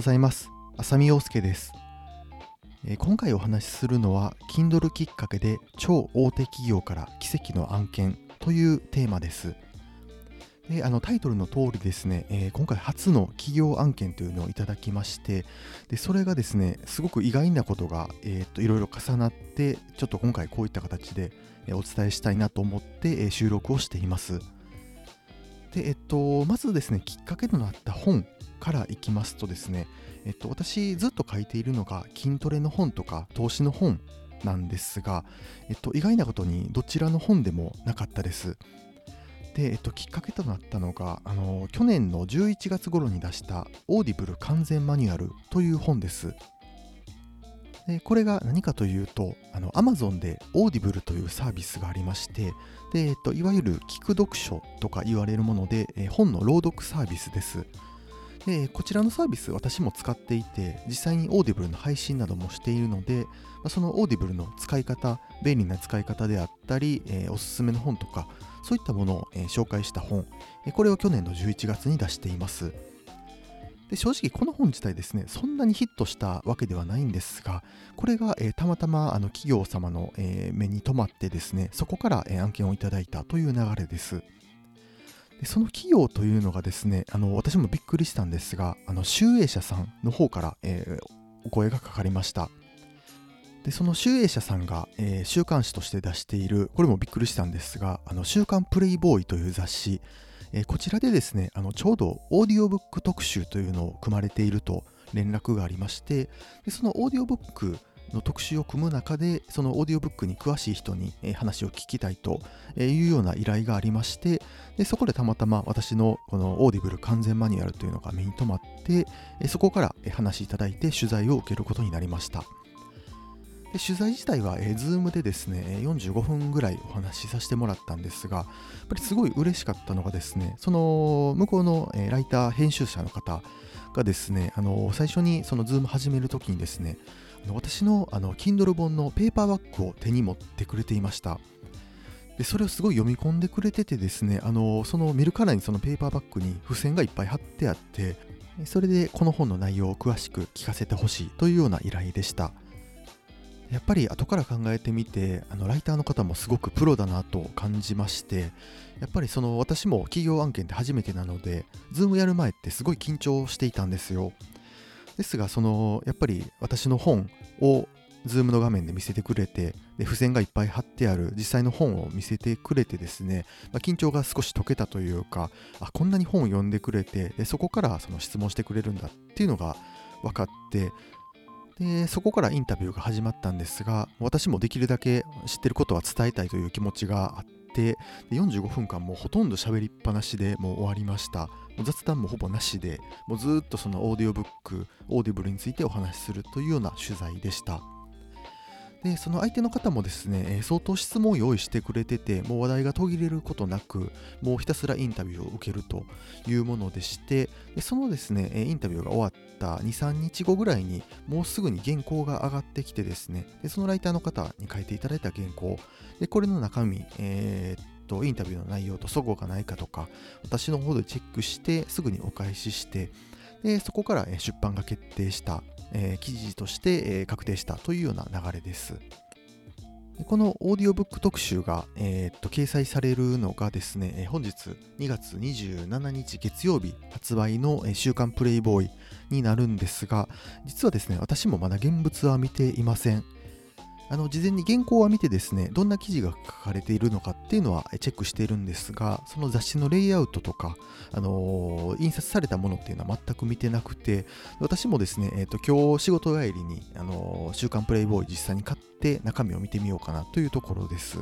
ございます。浅見陽介です、えー、今回お話しするのは Kindle きっかけで超大手企業から奇跡の案件というテーマです。であのタイトルの通りですね、えー、今回初の企業案件というのをいただきましてでそれがですねすごく意外なことが、えー、といろいろ重なってちょっと今回こういった形でお伝えしたいなと思って収録をしています。で、えっと、まずですね、きっかけとなった本からいきますとですね、えっと、私ずっと書いているのが筋トレの本とか投資の本なんですが、えっと、意外なことにどちらの本でもなかったです。で、えっと、きっかけとなったのがあの去年の11月頃に出した Audible 完全マニュアルという本です。でこれが何かというと、あの Amazon で Audible というサービスがありまして、でえっと、いわゆる聞く読書とか言われるもので、え本の朗読サービスです。でこちらのサービス私も使っていて実際に Audible の配信などもしているのでその Audible の使い方便利な使い方であったり、え、おすすめの本とかそういったものを、え、紹介した本これを去年の11月に出していますで正直この本自体ですねそんなにヒットしたわけではないんですがこれが、えー、たまたまあの企業様の、えー、目に留まってですねそこから、えー、案件をいただいたという流れです。でその企業というのがですねあの私もびっくりしたんですがあの集英社さんの方から、えお声がかかりました。でその集英社さんが、え週刊誌として出しているこれもびっくりしたんですがあの週刊プレイボーイという雑誌えー、こちらでですねあのちょうどオーディオブック特集というのを組まれていると連絡がありましてでそのオーディオブックの特集を組む中でそのオーディオブックに詳しい人に、話を聞きたいというような依頼がありましてでそこでたまたま私のこの Audible 完全マニュアルというのが目に留まってそこから話いただいて取材を受けることになりました。で取材自体は、えー、Zoom でですね、45分ぐらいお話しさせてもらったんですが、やっぱりすごい嬉しかったのがですね、その向こうの、えー、ライター、編集者の方がですね、あの最初にその Zoom 始めるときにですね、私のあの Kindle 本のペーパーバッグを手に持ってくれていました。でそれをすごい読み込んでくれててですね、あのその見るからにそのペーパーバッグに付箋がいっぱい貼ってあって、それでこの本の内容を詳しく聞かせてほしいというような依頼でした。やっぱり後から考えてみてあのライターの方もすごくプロだなと感じましてやっぱりその私も企業案件って初めてなので Zoom やる前ってすごい緊張していたんですよ。ですがそのやっぱり私の本を Zoom の画面で見せてくれてで付箋がいっぱい貼ってある実際の本を見せてくれてですね、まあ、緊張が少し解けたというかあこんなに本を読んでくれてでそこからその質問してくれるんだっていうのが分かってでそこからインタビューが始まったんですが私もできるだけ知ってることは伝えたいという気持ちがあってで45分間もうほとんど喋りっぱなしでもう終わりました。もう雑談もほぼなしでもうずっとそのオーディオブック Audible についてお話しするというような取材でした。でその相手の方もですね、え相当質問を用意してくれててもう話題が途切れることなくもうひたすらインタビューを受けるというものでしてでそのですねインタビューが終わった23日後ぐらいにもうすぐに原稿が上がってきてですねでそのライターの方に書いていただいた原稿でこれの中身、えーインタビューの内容と齟齬がないかとか私の方でチェックしてすぐにお返ししてでそこから出版が決定したえー、記事として、え、確定したというような流れです。このオーディオブック特集が、えー、っと掲載されるのがですね、本日2月27日月曜日発売の週刊プレイボーイになるんですが、実はですね、私もまだ現物は見ていません。あの事前に原稿は見てですねどんな記事が書かれているのかっていうのはチェックしているんですがその雑誌のレイアウトとか、あのー、印刷されたものっていうのは全く見てなくて私もですね、えーと、今日仕事帰りに、あのー、週刊プレイボーイ実際に買って中身を見てみようかなというところです。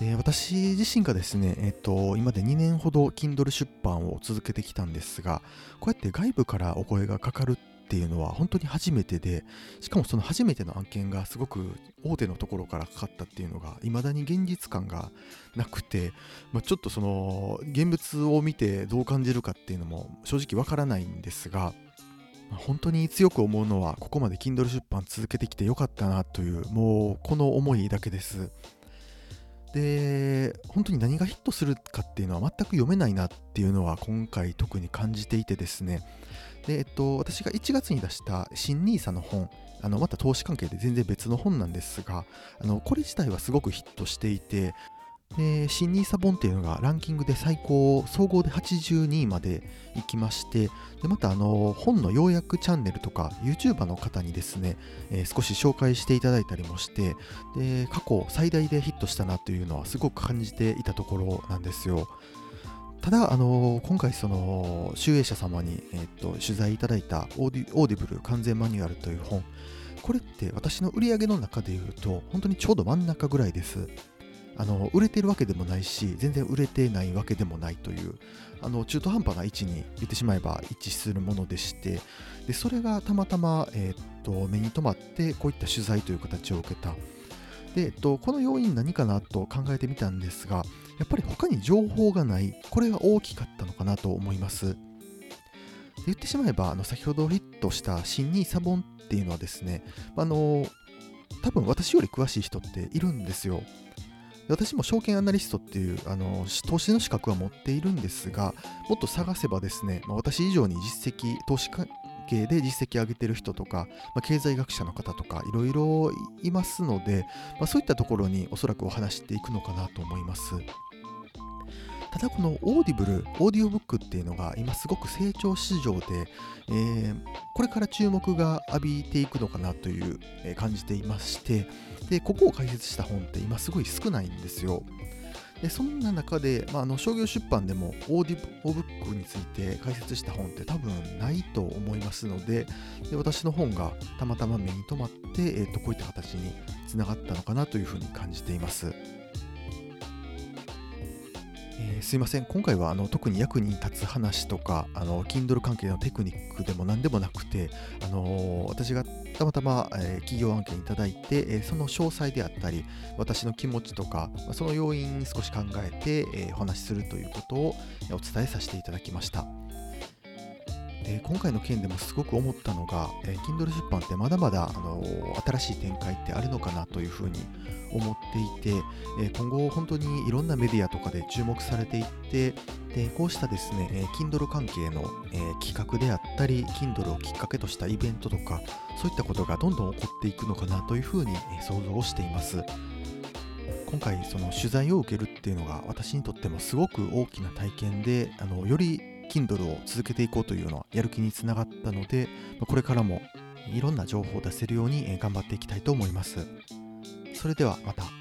で私自身がですね、えっと、今で2年ほど Kindle 出版を続けてきたんですが、こうやって外部からお声がかかるっていうのは本当に初めてでしかもその初めての案件がすごく大手のところからかかったっていうのが未だに現実感がなくて、まあ、ちょっとその現物を見てどう感じるかっていうのも正直わからないんですが本当に強く思うのはここまで Kindle 出版続けてきてよかったなというもうこの思いだけです。で本当に何がヒットするかっていうのは全く読めないなっていうのは今回特に感じていてですね。で、えっと、私が1月に出した新 NISA の本、あのまた投資関係で全然別の本なんですが、あのこれ自体はすごくヒットしていて、で新 NISA 本っていうのがランキングで最高総合で82位まで行きましてでまたあの本の要約チャンネルとか YouTuber の方にですね、えー、少し紹介していただいたりもしてで過去最大でヒットしたなというのはすごく感じていたところなんですよ。ただ、あの今回その集英社様に、えー、と取材いただいたオーディオーディブル完全マニュアルという本。これって私の売り上げの中で言うと本当にちょうど真ん中ぐらいです。あの売れてるわけでもないし全然売れてないわけでもないというあの中途半端な位置に言ってしまえば位置するものでしてでそれがたまたま、えー、っと目に留まってこういった取材という形を受けた。で、えっと、この要因何かなと考えてみたんですがやっぱり他に情報がない。これが大きかったのかなと思います。言ってしまえばあの先ほどヒットした新ニーサボンっていうのはですねあの多分私より詳しい人っているんですよ。私も証券アナリストっていうあの投資の資格は持っているんですが、もっと探せばですね、ま、私以上に実績、投資関係で実績上げてる人とか、まあ、経済学者の方とかいろいろいますので、まあ、そういったところにおそらくお話していくのかなと思います。ただこのオーディブル、オーディオブックっていうのが今すごく成長市場で、えー、これから注目が浴びていくのかなという、えー、感じていまして、で、ここを解説した本って今すごい少ないんですよ。でそんな中で、まあ、あの商業出版でもオーディオブックについて解説した本って多分ないと思いますのでで私の本がたまたま目に留まって、えー、とこういった形につながったのかなというふうに感じています。えー、すいません、今回はあの特に役に立つ話とか、あの Kindle 関係のテクニックでも何でもなくて、あのー、私がたまたま、えー、企業案件いただいて、えその詳細であったり、私の気持ちとか、その要因少し考えて、えお話しするということをお伝えさせていただきました。で今回の件でもすごく思ったのが、えー、Kindle 出版ってまだまだ、あのー、新しい展開ってあるのかなというふうに思っていて、えー、今後本当にいろんなメディアとかで注目されていってでこうしたですね、えー、Kindle 関係の、えー、企画であったり Kindle をきっかけとしたイベントとかそういったことがどんどん起こっていくのかなというふうに、え想像をしています。今回その取材を受けるっていうのが私にとってもすごく大きな体験であのより Kindle を続けていこうというのはやる気につながったので、これからもいろんな情報を出せるように頑張っていきたいと思います。それではまた。